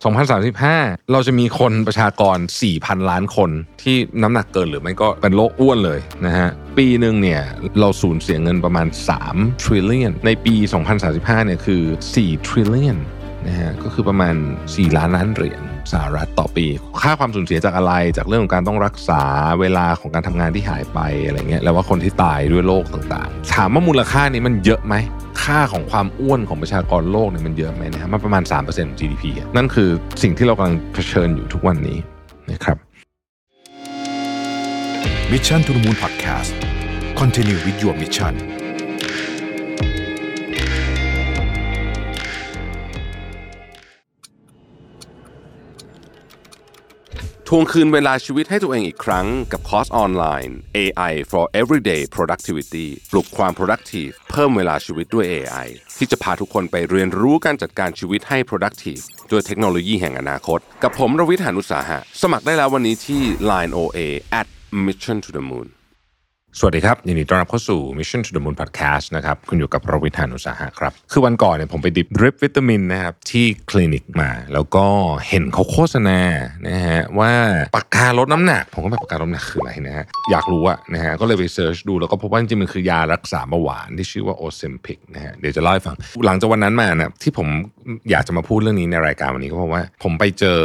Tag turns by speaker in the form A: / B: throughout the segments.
A: 2035 เราจะมีคนประชากร 4,000 ล้านคนที่น้ำหนักเกินหรือไม่ก็เป็นโรคอ้วนเลยนะฮะ ปีหนึ่งเนี่ยเราสูญเสียเงินประมาณ 3 trillion ในปี 2035 เนี่ยคือ 4 trillion นะฮะก็คือประมาณ 4 ล้านล้านเหรียญ สหรัฐต่อปี ค่าความสูญเสียจากอะไร จากเรื่องของการต้องรักษาเวลาของการทำงานที่หายไปอะไรเงี้ย แล้วว่าคนที่ตายด้วยโรคต่างๆ ถามว่ามูลค่านี้มันเยอะไหม ค่าของความอ้วนของประชากรโลกเนี่ยมันเยอะไหมนะฮะ มันประมาณ 3%ของ GDP อะนั่นคือสิ่งที่เรากำลังเผชิญอยู่ทุกวันนี้นะครับ
B: Mission to the Moon Podcast Continue with your mission
C: ทวงคืนเวลาชีวิตให้ตัวเองอีกครั้งกับคอร์สออนไลน์ AI for Everyday Productivity ปลุกความ productive เพิ่มเวลาชีวิตด้วย AI ที่จะพาทุกคนไปเรียนรู้การจัดการชีวิตให้ productive ด้วยเทคโนโลยีแห่งอนาคต กับผมรวิทยานุสาหะ สมัครได้แล้ววันนี้ที่ Line OA at Mission to the Moon
A: สวัสดีครับ ยินดีต้อนรับเข้าสู่ Mission to the Moon Podcast นะครับ คุณอยู่กับรวิทานุสาหะครับ คือวันก่อนเนี่ยผมไปดิบดริปวิตามินนะครับ ที่คลินิกมา แล้วก็เห็นเขาโฆษณานะฮะว่าปากกาลดน้ำหนัก ผมก็แบบปากกาลดน้ำหนักคืออะไรนะฮะอยากรู้อะนะฮะก็เลยไป search ดู แล้วก็พบว่าจริงๆมันคือยารักษาเบาหวานที่ชื่อว่า Ozempic นะฮะเดี๋ยวจะเล่าให้ฟัง หลังจากวันนั้นมานะที่ผมอยากจะมาพูดเรื่องนี้ในรายการวันนี้ก็เพราะว่าผมไปเจอ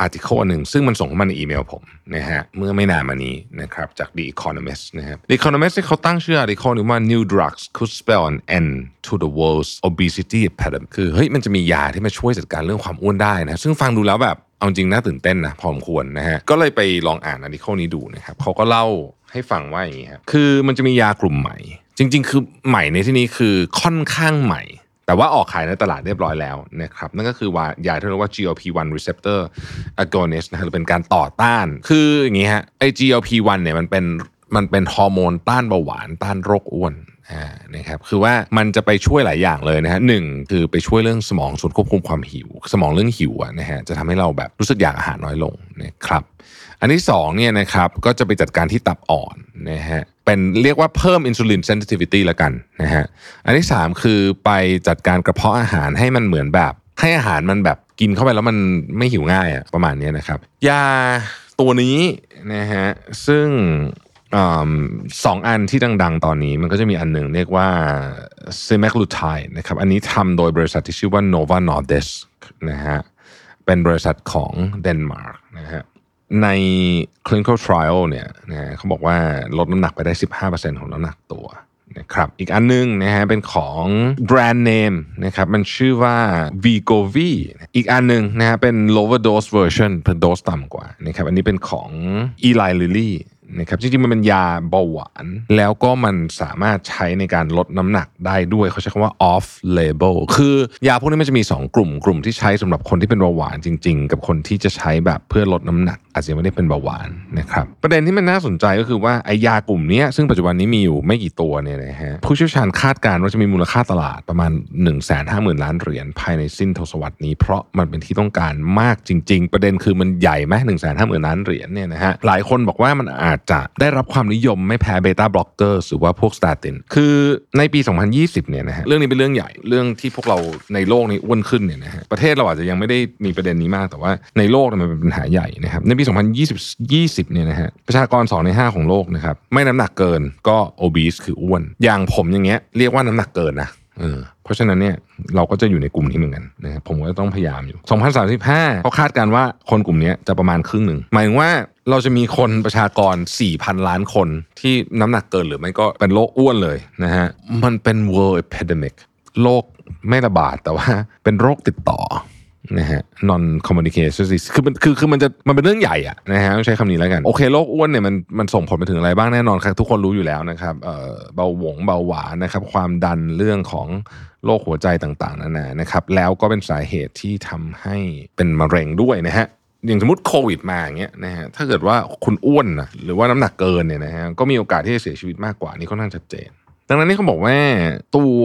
A: article หนึ่งซึ่งมันส่งเข้ามาในอีเมลผมนะฮะเมื่อไม่นานมานี้นะครับจาก The Economist นะครับ The Economist ที่เขาตั้งชื่อ article นี้ว่า New drugs could spell an end to the world's obesity epidemic คือเฮ้ยมันจะมียาที่มาช่วยจัดการเรื่องความอ้วนได้นะ ซึ่งฟังดูแล้วแบบเอาจริงน่าตื่นเต้นนะพอสมควรนะฮะ ก็เลยไปลองอ่าน article นี้ดูนะครับเขาก็เล่าให้ฟังว่าอย่างนี้ครับคือมันจะมียากลุ่มใหม่ จริง ๆ คือใหม่ในที่นี้คือค่อนข้างใหม่ แต่ว่าออกขายในตลาดเรียบร้อยแล้วนะครับนั่นก็คือว่ายาที่เรียกว่า GLP-1 receptor agonist นะฮะหรือเป็นการต่อต้าน คืออย่างนี้ฮะไอ้ GLP-1 เนี่ยมันเป็น มันเป็นฮอร์โมนต้านเบาหวานต้านโรคอ้วนนะครับคือว่ามันจะไปช่วยหลายอย่างเลยนะฮะหนึ่งคือไปช่วยเรื่องสมองส่วนควบคุมความหิว สมองเรื่องหิวอะนะฮะจะทำให้เราแบบรู้สึกอยากอาหารน้อยลงนะครับอันที่สองเนี่ยนะครับก็จะไปจัดการที่ตับอ่อนนะฮะเป็นเรียกว่าเพิ่มอินซูลินเซนซิทิวิตี้ละกันนะฮะอันที่สามคือไปจัดการกระเพาะอาหารให้มันเหมือนแบบ ให้อาหารมันแบบกินเข้าไปแล้วมันไม่หิวง่ายอะประมาณนี้นะครับยาตัวนี้นะฮะซึ่ง สองอันที่ดัง ๆ ตอนนี้มันก็จะมีอันหนึ่งเรียกว่า s e m a g l u t i d e นะครับ อันนี้ทำโดยบริษัทที่ชื่อว่า Nova Nordisk นะฮะ เป็นบริษัทของเดนมาร์กนะฮะ ใน clinical trial เนี่ยนะฮะเขาบอกว่าลดน้ำหนักไปได้ 15%ของน้ำหนักตัวนะครับ อีกอันนึงนะฮะเป็นของแบรนด์เนมนะครับ มันชื่อว่า Vigovi อีกอันนึงนะฮะเป็น lower dose version เป็นโดสต่ำกว่านะครับ อันนี้เป็นของ Eli Lilly นะครับจริงๆมันเป็นยาเบาหวาน แล้วก็มันสามารถใช้ในการลดน้ำหนักได้ด้วยเขาใช้คำว่า off label คือยาพวกนี้มันจะมี 2 กลุ่มกลุ่มที่ใช้สำหรับคนที่เป็นเบาหวานจริง ๆ กับคนที่จะใช้แบบเพื่อลดน้ำหนักอาจจะยังไม่ได้เป็นเบาหวานนะครับ ประเด็นที่มันน่าสนใจก็คือว่าไอ้ยากลุ่มนี้ซึ่งปัจจุบันนี้มีอยู่ไม่กี่ตัวเนี่ยนะฮะผู้เชี่ยวชาญคาดการณ์ว่าจะมีมูลค่าตลาดประมาณ 1 5 0 0 0 0 ล้านเหรียญภายในสิ้นทศวรรษนี้ เพราะมันเป็นที่ต้องการมากจริง ๆ ประเด็นคือมันใหญ่ไหมหนึ่งแสนห้าหมื่นล้านเหรียญเนี่ยนะฮะหลายคนบอกว่ามันอาจจะได้รับความนิยมไม่แพ้ beta blocker หรือว่าพวก statin คือในปี 2020เนี่ยนะฮะเรื่องนี้เป็นเรื่องใหญ่เรื่องที่พวกเราในโลกนี้อ้วนขึ้นเนี่ยนะฮะประเทศเราอาจจะยังไม่ได้มีประเด็นนี้มากแต่ว่าในโลกมันเป็นปัญหาใหญ่นะครับในปี 2020เนี่ยนะฮะประชากร 2 ใน 5 ของโลกนะครับไม่น้ำหนักเกินก็ obese คืออ้วน อย่างผมอย่างเงี้ยเรียกว่าน้ำหนักเกินนะเออเพราะฉะนั้นเนี่ยเราก็จะอยู่ในกลุ่มนี้เหมือนกันนะครับผมก็ต้องพยายามอยู่ 2035เขาคาดการณ์ว่าคนกลุ่มนี้จะประมาณครึ่งหนึ่งหมายถึงว่าเราจะมีคนประชากร 4,000 ล้านคนที่น้ำหนักเกินหรือไม่ก็เป็นโรคอ้วนเลยนะฮะมันเป็น world epidemic โรคไม่ระบาดแต่ว่าเป็นโรคติดต่อ นะฮะ non communication คือมันคือคือมันจะมันเป็นเรื่องใหญ่อะนะฮะต้องใช้คำนี้แล้วกัน โอเคโรคอ้วนเนี่ยมันมันส่งผลไปถึงอะไรบ้างแน่นอนครับ ทุกคนรู้อยู่แล้วนะครับเอ่อเบาหวงเบาหวานนะครับ ความดันเรื่องของโรคหัวใจต่างๆนานานะครับ แล้วก็เป็นสาเหตุที่ทำให้เป็นมะเร็งด้วยนะฮะอย่างสมมติโควิดมาอย่างเงี้ยนะฮะถ้าเกิดว่าคุณอ้วนนะหรือว่าน้ำหนักเกินเนี่ยนะฮะก็มีโอกาสที่จะเสียชีวิตมากกว่านี่ค่อนข้างชัดเจน ดังนั้นนี่เขาบอกว่าตัว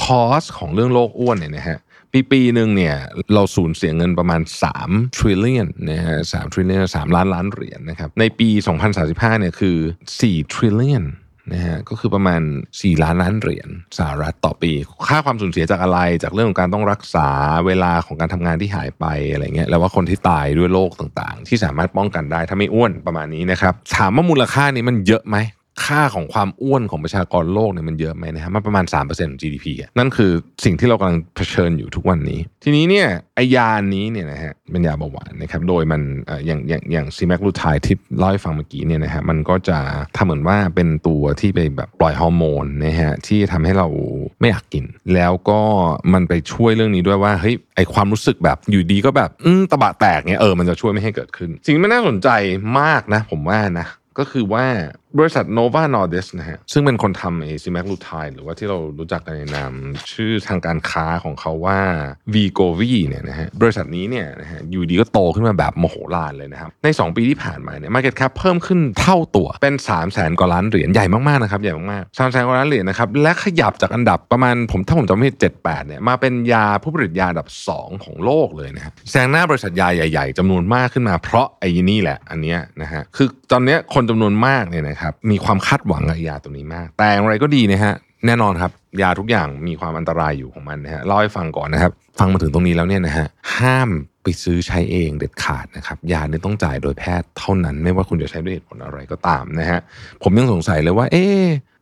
A: คอสของเรื่องโรคอ้วนเนี่ยนะฮะ ปีปีหนึ่งเนี่ยเราสูญเสียเงินประมาณ3 trillion นะฮะ3 trillion 3ล้านล้านเหรียญนะครับในปี 2035เนี่ยคือ4 trillion นะฮะก็คือประมาณ 4 ล้านล้านเหรียญสหรัฐต่อปี ค่าความสูญเสียจากอะไรจากเรื่องของการต้องรักษาเวลาของการทำงานที่หายไปอะไรเงี้ยแล้วว่าคนที่ตายด้วยโรคต่างๆ ที่สามารถป้องกันได้ถ้าไม่อ้วนประมาณนี้นะครับถามว่ามูลค่านี้มันเยอะไหม ค่าของความอ้วนของประชากรโลกเนี่ยมันเยอะไหมนะครับมันประมาณ 3%ของ GDP อะนั่นคือสิ่งที่เรากำลังเผชิญอยู่ทุกวันนี้ ทีนี้เนี่ยไอยานี้เนี่ยนะฮะเป็นยาเบาหวานนะครับโดยมันเอ่ออย่างอย่างอย่างซีแมกลูไทที่เล่าให้ฟังเมื่อกี้เนี่ยนะฮะมันก็จะทำเหมือนว่าเป็นตัวที่ไปแบบปล่อยฮอร์โมนนะฮะที่ทำให้เราไม่อยากกิน แล้วก็มันไปช่วยเรื่องนี้ด้วยว่าเฮ้ยไอความรู้สึกแบบอยู่ดีก็แบบอืมตะบะแตกเนี่ยเออมันจะช่วยไม่ให้เกิดขึ้น สิ่งที่มันน่าสนใจมากนะ ผมว่านะก็คือว่า บริษัท Nova Nordisk นะฮะซึ่งเป็นคนทำไอซีแมกลูไทหรือว่าที่เรารู้จักกันในนามชื่อทางการค้าของเขาว่า v g o v i เนี่ยนะฮะบริษัทนี้เนี่ยนะฮะอยู่ดีก็โตขึ้นมาแบบโมโหลานเลยนะครับ ใน 2 ปีที่ผ่านมาเนี่ย Market Cap เพิ่มขึ้นเท่าตัวเป็น 3 0 0แสนกว่าล้านเหรียญใหญ่มากๆนะครับใหญ่มากๆ3 0 0แสนกว่าล้านเหรียญนะครับและขยับจากอันดับประมาณผมถ้าผมจำไม่ผิด78เนี่ยมาเป็นยาผู้ผลิตยาอันดับ 2 ของโลกเลยนะฮะแซงหน้าบริษัทยาใหญ่ ๆจำนวนมากขึ้นมาเพราะไอ้นี่แหละอันเนี้ยนะฮะคือตอนเนี้ยคนจำนวนมากเนี่ยนะครับมีความคาดหวังกับยาตัวนี้มาก แต่อย่างไรก็ดีนะฮะแน่นอนครับ ยาทุกอย่างมีความอันตรายอยู่ของมันนะฮะเล่าให้ฟังก่อนนะครับ ฟังมาถึงตรงนี้แล้วเนี่ยนะฮะห้ามไปซื้อใช้เองเด็ดขาดนะครับยาเนี่ยต้องจ่ายโดยแพทย์เท่านั้น ไม่ว่าคุณจะใช้ด้วยเหตุผลอะไรก็ตามนะฮะผมยังสงสัยเลยว่า เอ๊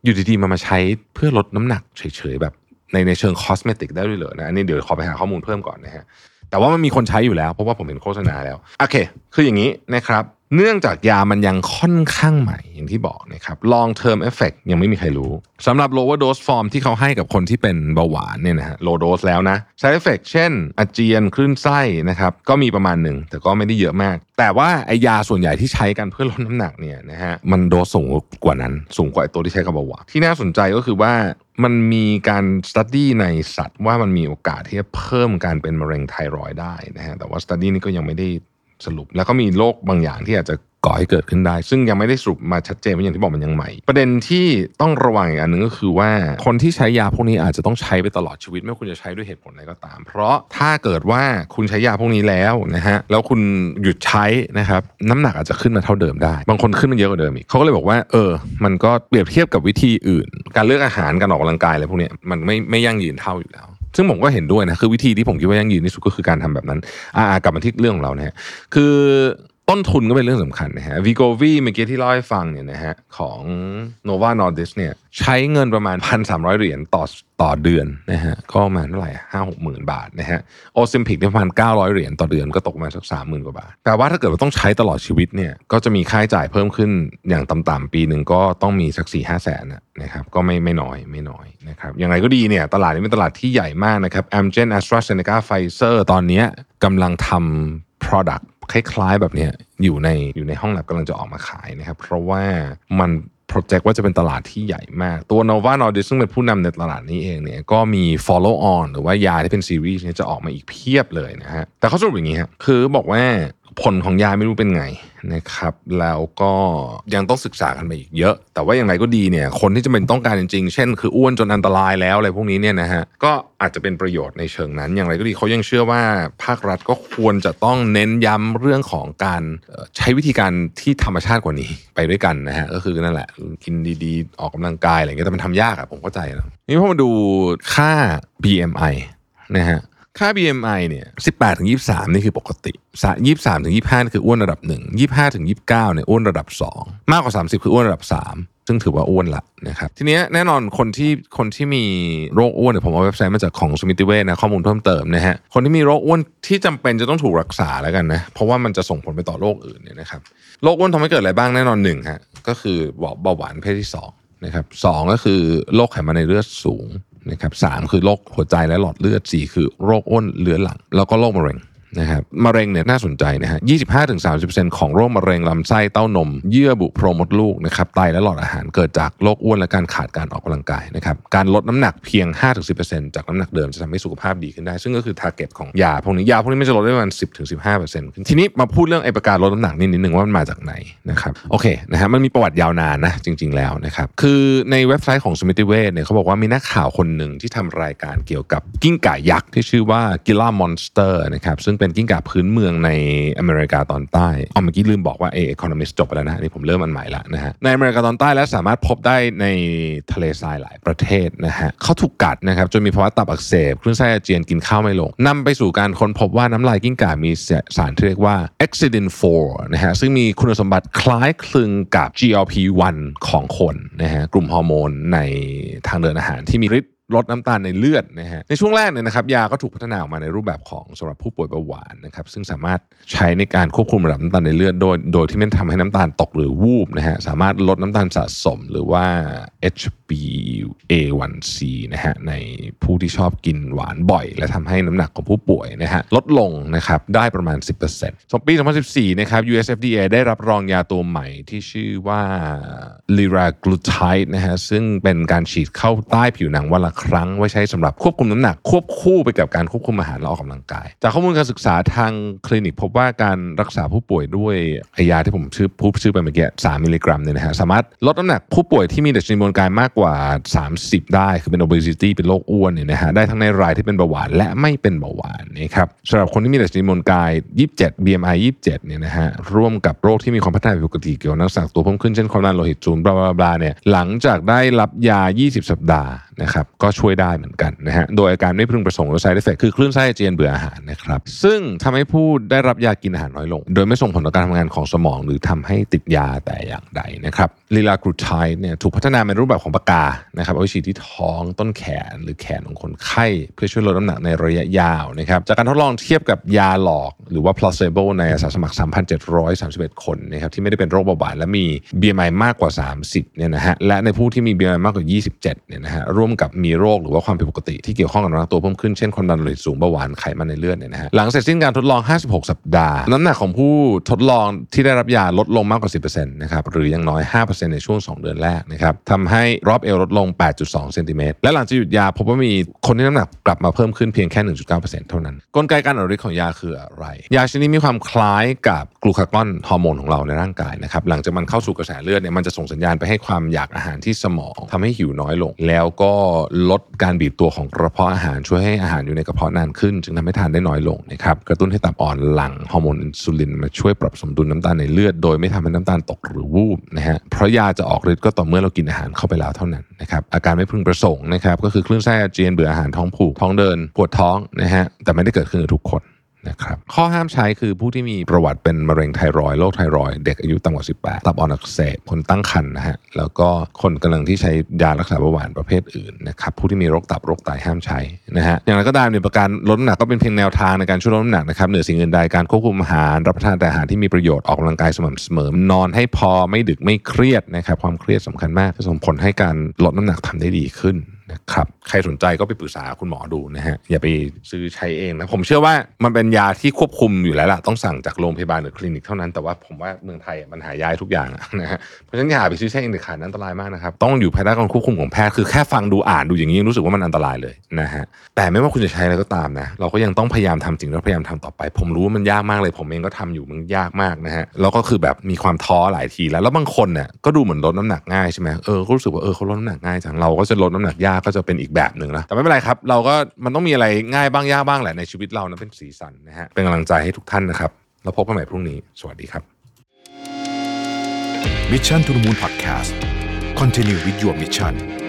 A: อยู่ดีๆมามาใช้เพื่อลดน้ำหนักเฉยๆแบบในในเชิงคอสเมติกได้ด้วยเหรอนะอันนี้เดี๋ยวขอไปหาข้อมูลเพิ่มก่อนนะฮะแต่ว่ามันมีคนใช้อยู่แล้วเพราะว่าผมเห็นโฆษณาแล้วโอเค คืออย่างนี้นะครับ เนื่องจากยามันยังค่อนข้างใหม่อย่างที่บอกนะครับ long term effect ยังไม่มีใครรู้สำหรับ lower dose form ที่เขาให้กับคนที่เป็นเบาหวานเนี่ยนะฮะ low dose แล้วนะ side effect เช่น อาเจียนคลื่นไส้นะครับ ก็มีประมาณหนึ่ง แต่ก็ไม่ได้เยอะมาก แต่ว่าไอยาส่วนใหญ่ที่ใช้กันเพื่อลดน้ำหนักเนี่ยนะฮะมันโดสสูงกว่านั้น สูงกว่าไอตัวที่ใช้กับเบาหวานที่น่าสนใจก็คือว่ามันมีการ study ในสัตว์ว่ามันมีโอกาสที่จะเพิ่มการเป็นมะเร็งไทรอยด์ได้นะฮะแต่ว่า study นี้ก็ยังไม่ได้ สรุป แล้วก็มีโรคบางอย่างที่อาจจะก่อให้เกิดขึ้นได้ ซึ่งยังไม่ได้สรุปมาชัดเจนเพราะอย่างที่บอกมันยังใหม่ ประเด็นที่ต้องระวังอีกอันหนึ่งก็คือว่าคนที่ใช้ยาพวกนี้อาจจะต้องใช้ไปตลอดชีวิตไม่ว่าคุณจะใช้ด้วยเหตุผลอะไรก็ตาม เพราะถ้าเกิดว่าคุณใช้ยาพวกนี้แล้วนะฮะแล้วคุณหยุดใช้นะครับน้ำหนักอาจจะขึ้นมาเท่าเดิมได้ บางคนขึ้นมาเยอะกว่าเดิมอีกเขาก็เลยบอกว่าเออ มันก็เปรียบเทียบกับวิธีอื่น การเลือกอาหารการออกกำลังกายอะไรพวกนี้มันไม่ไม่ยั่งยืนเท่าอยู่แล้ว ซึ่งผมก็เห็นด้วยนะคือวิธีที่ผมคิดว่ายั่งยืนที่สุดก็คือการทำแบบนั้น อ่ากลับมาที่เรื่องของเรานะฮะคือ ต้นทุนก็เป็นเรื่องสำคัญนะฮะ v ีโกวีเมื่อกี้ที่เล่าให้ฟังเนี่ยนะฮะของ Nova n o r d i s เนี่ยใช้เงินประมาณ 1,300 เหรียญต่อต่อเดือนนะฮะก็ประมาณเท่าไหร่ห้าหกหมื่นบาทนะฮะโอซิมพิกประมาณ 900 เหรียญต่อเดือนก็ตกประมาณสักสามหมื่นกว่าบาทแต่ว่าถ้าเกิดว่าต้องใช้ตลอดชีวิตเนี่ยก็จะมีค่าใช้จ่ายเพิ่มขึ้นอย่างต่ำๆปีหนึ่งก็ต้องมีสักสี่ห้าแสนนะครับก็ไม่ไม่น้อยไม่น้อยนะครับอย่างไรก็ดีเนี่ยตลาดนี้เป็นตลาดที่ใหญ่มากนะครับ Amgen AstraZeneca Pfizer ตอนนี้กำลังทำ product คล้ายๆ แบบนี้อยู่ในอยู่ในห้องแลบกำลังจะออกมาขายนะครับ เพราะว่ามันโปรเจกต์ว่าจะเป็นตลาดที่ใหญ่มาก ตัว Nova Nordisk ซึ่งเป็นผู้นำในตลาดนี้เองเนี่ยก็มี follow on หรือว่ายาที่เป็นซีรีส์นี้จะออกมาอีกเพียบเลยนะฮะแต่เขาสรุปอย่างนี้ฮะคือบอกว่า ผลของยาไม่รู้เป็นไงนะครับ แล้วก็ยังต้องศึกษากันไปอีกเยอะ แต่ว่าอย่างไรก็ดีเนี่ย คนที่จะเป็นต้องการจริงๆ เช่น คืออ้วนจนอันตรายแล้วอะไรพวกนี้เนี่ยนะฮะ ก็อาจจะเป็นประโยชน์ในเชิงนั้น อย่างไรก็ดีเขายังเชื่อว่าภาครัฐก็ควรจะต้องเน้นย้ำเรื่องของการใช้วิธีการที่ธรรมชาติกว่านี้ไปด้วยกันนะฮะ ก็คือนั่นแหละกินดีๆ ออกกำลังกายอะไรเงี้ย แต่มันทำยากอะผมเข้าใจนะนี่พอมาดูค่า BMI นะฮะ ค่า BMI เนี่ย18ถึง23 นี่คือปกติ 23ถึง25นี่คืออ้วนระดับ 1 25ถึง29เนี่ยอ้วนระดับ 2 มากกว่า 30 คืออ้วนระดับ 3 ซึ่งถือว่าอ้วนละนะครับ ทีนี้แน่นอนคนที่คนที่มีโรคอ้วนเนี่ยผมเอาเว็บไซต์มาจากของสมิติเวชนะข้อมูลเพิ่มเติมนะฮะ คนที่มีโรคอ้วนที่จำเป็นจะต้องถูกรักษาแล้วกันนะ เพราะว่ามันจะส่งผลไปต่อโรคอื่นเนี่ยนะครับ โรคอ้วนทำให้เกิดอะไรบ้างแน่นอนหนึ่งฮะ ก็คือเบาหวานเพศที่สองนะครับสองก็คือโรคไขมันในเลือดสูง นะครับสามคือโรคหัวใจและหลอดเลือดสี่คือโรคอ้วนเรื้อรังแล้วก็โรคมะเร็ง นะครับมะเร็งเนี่ยน่าสนใจนะฮะ 25-30%ของโรคมะเร็งลำไส้เต้านม เยื่อบุโพรงมดลูกนะครับไตและหลอดอาหารเกิดจากโรคอ้วนและการขาดการออกกำลังกายนะครับการลดน้ำหนักเพียง 5-10%จากน้ำหนักเดิมจะทำให้สุขภาพดีขึ้นได้ ซึ่งก็คือ t a r g e t ของยาพวกนี้ยาพวกนี้ไม่จะลดได้ประมาณ 10-15%ขึ้นทีนี้มาพูดเรื่องไอ้ประการลดน้ำหนักนิดนิดนึงว่ามันมาจากไหนนะครับโอเคนะฮะมันมีประวัติยาวนานนะจริง ๆแล้วนะครับคือในเว็บไซต์ของสมิติเวชเนี่ยเขาบอกว่ามีนักข่าวคนหนึ่งที่ทำรายการเกี่ยวกับกิ้งก่ายักษ์ที่ชื่อว่า Gila monster นะครับซึ่งเปเป็นกิ้งก่าพื้นเมืองในอเมริกาตอนใต้เอาเมื่อกี้ลืมบอกว่าเอ Economist จบไปแล้วนะนี่ผมเริ่มอันใหม่ละนะฮะในอเมริกาตอนใต้และสามารถพบได้ในทะเลทรายหลายประเทศนะฮะเขาถูกกัดนะครับจนมีภาวะตับอักเสบคลื่นไส้อาเจียนกินข้าวไม่ลงนำไปสู่การค้นพบว่าน้ำลายกิ้งก่ามีสารที่เรียกว่า exidin 4นะฮะซึ่งมีคุณสมบัติคล้ายคลึงกับ GLP-1 ของคนนะฮะกลุ่มฮอร์โมนในทางเดินอาหารที่มีฤทธิ์ ลดน้ำตาลในเลือดนะฮะในช่วงแรกเนี่ยนะครับยาก็ถูกพัฒนาออกมาในรูปแบบของสำหรับผู้ป่วยเบาหวานนะครับซึ่งสามารถใช้ในการควบคุมระดับน้ำตาลในเลือดโดยโดยที่ไม่ทำให้น้ำตาลตกหรือวูบนะฮะสามารถลดน้ำตาลสะสมหรือว่า HbA1c นะฮะในผู้ที่ชอบกินหวานบ่อย และทำให้น้ำหนักของผู้ป่วยนะฮะลดลงนะครับได้ประมาณ 10%สมปี 2014 นะครับ US FDA ได้รับรองยาตัวใหม่ที่ชื่อว่า liraglutide นะฮะซึ่งเป็นการฉีดเข้าใต้ผิวหนังวันละครั้ง ไว้ใช้สำหรับควบคุมน้ำหนัก ควบคู่ไปกับการควบคุมอาหารและออกกำลังกาย จากข้อมูลการศึกษาทางคลินิกพบว่าการรักษาผู้ป่วยด้วยยาที่ผมชื่อพูดชื่อไปเมื่อกี้3มิลลิกรัมเนี่ยนะฮะสามารถลดน้ำหนักผู้ป่วยที่มีดัชนีมวลกายมากกว่า 30 ได้คือเป็น obesity เป็นโรคอ้วนเนี่ยนะฮะได้ทั้งในรายที่เป็นเบาหวานและไม่เป็นเบาหวานนะครับสำหรับคนที่มีดัชนีมวลกาย 27 BMI 27เนี่ยนะฮะร่วมกับโรคที่มีความพัฒนาผิดปกติเกี่ยวกับน้ำหนักตัวเพิ่มขึ้นเช่นความดันโลหิตสูงบลาบลาเนี่ยหลังจากได้รับยา 20 สัปดาห์นะครับก็ช่วยได้เหมือนกันนะฮะโดยอาการไม่พึงประสงค์และ side effect คือคลื่นไส้อาเจียนเบื่ออาหารนะครับซึ่งทำให้ผู้ได้รับยากินอาหารน้อยลง โดยไม่ส่งผลต่อการทำงานของสมอง หรือทำให้ติดยาแต่อย่างใดนะครับลีลากรูไทเนี่ยถูกพัฒนาเป็นรูปแบบของปากกานะครับเอาไว้ฉีดที่ท้องต้นแขนหรือแขนของคนไข้เพื่อช่วยลดน้ำหนักในระยะยาวนะครับจากการทดลองเทียบกับยาหลอก หรือว่า placebo ในอาสาสมัคร 3,731 คนนะครับที่ไม่ได้เป็นโรคเบาหวานและมี BMI มากกว่า 30เนี่ยนะฮะและในผู้ที่มี BMI มากกว่า 27เนี่ยนะฮะรวมกับมีโรคหรือว่าความผิดปกติที่เกี่ยวข้องกับน้ำหนักตัวเพิ่มขึ้นเช่นความดันโลหิตสูงเบาหวานไขมันในเลือดเนี่ยนะฮะหลังเสร็จสิ้นการทดลอง 56 สัปดาห์ น้ำหนักของผู้ทดลองที่ได้รับยาลดลงมากกว่า 10%นะครับหรืออย่างน้อย 5%ในช่วง 2 เดือนแรกนะครับทำให้รอบเอวลดลง 8.2 เซนติเมตรและหลังจากหยุดยาพบว่ามีคนที่น้ำหนักกลับมาเพิ่มขึ้นเพียงแค่ 1.9%เท่านั้น กลไกการออกฤทธิ์ของยาคืออะไร ยาชนิดนี้มีความคล้ายกับ glucagon ฮอร์โมนของเราในร่างกายนะครับหลังจากมันเข้าสู่กระแสเลือดเนี่ยมันจะส่งสัญญาณไปให้ความอยากอาหารที่สมองทำให้หิวน้อยลง แล้วก็ลดการบีบตัวของกระเพาะอาหารช่วยให้อาหารอยู่ในกระเพาะนานขึ้น จึงทำให้ทานได้น้อยลงนะครับกระตุ้นให้ตับอ่อนหลั่งฮอร์โมนอินซูลินมาช่วยปรับสมดุลน้ำตาลในเลือดโดยไม่ทำให้น้ำตาลตกหรือวูบนะฮะเพราะยาจะออกฤทธิ์ก็ต่อเมื่อเรากินอาหารเข้าไปแล้วเท่านั้นนะครับอาการไม่พึงประสงค์นะครับก็คือคลื่นไส้อาเจียนเบื่ออาหารท้องผูกท้องเดินปวดท้องนะฮะแต่ไม่ได้เกิดขึ้นกับทุกคน นะครับข้อห้ามใช้คือผู้ที่มีประวัติเป็นมะเร็งไทรอยโรคไทรอยเด็กอายุต่ำกว่า 18 ตับอ่อนอักเสบคนตั้งครรภ์นะฮะแล้วก็คนกำลังที่ใช้ยารักษาเบาหวานประเภทอื่นนะครับผู้ที่มีโรคตับโรคไตห้ามใช้นะฮะอย่างไรก็ตามเนี่ยประการลดน้ำหนักก็เป็นเพียงแนวทางในการช่วยลดน้ำหนักนะครับเหนือสิ่งอื่นใดการควบคุมอาหารรับประทานแต่อาหารที่มีประโยชน์ออกกำลังกายสม่ำเสมอนอนให้พอไม่ดึกไม่เครียดนะครับความเครียดสำคัญมากจะส่งผลให้การลดน้ำหนักทำได้ดีขึ้น นะครับใครสนใจก็ไปปรึกษาคุณหมอดูนะฮะอย่าไปซื้อใช้เองนะผมเชื่อว่ามันเป็นยาที่ควบคุมอยู่แล้วล่ะต้องสั่งจากโรงพยาบาลหรือคลินิกเท่านั้นแต่ว่าผมว่าเมืองไทยมันหายายทุกอย่างนะฮะเพราะฉะนั้นอย่าไปซื้อใช้เองเด็ดขาดอันตรายมากนะครับต้องอยู่ภายใต้การควบคุมของแพทย์คือแค่ฟังดูอ่านดูอย่างนี้ยังรู้สึกว่ามันอันตรายเลยนะฮะแต่ไม่ว่าคุณจะใช้อะไรก็ตามนะเราก็ยังต้องพยายามทำจริงและพยายามทำต่อไป ผมรู้ว่ามันยากมากเลย ผมเองก็ทำอยู่มันยากมากนะฮะแล้วก็คือแบบมีความท้อหลายทีแล้วแล้วบางคนเนี่ยก็ดูเหมือนลดน้ำหนักง่ายใช่ไหมเออก็รู้สึกว่าเออเขาลดน้ำหนักง่ายจังเราก็จะลดน้ำหนักยากก็จะเป็นอีกแบบหนึ่งนะแต่ไม่เป็นไรครับ เราก็มันต้องมีอะไรง่ายบ้างยากบ้างแหละในชีวิตเรานะเป็นสีสันนะฮะเป็นกำลังใจให้ทุกท่านนะครับแล้วพบกันใหม่พรุ่งนี้ สวัสดีครับ
B: Mission to the Moon Podcast Continue with your mission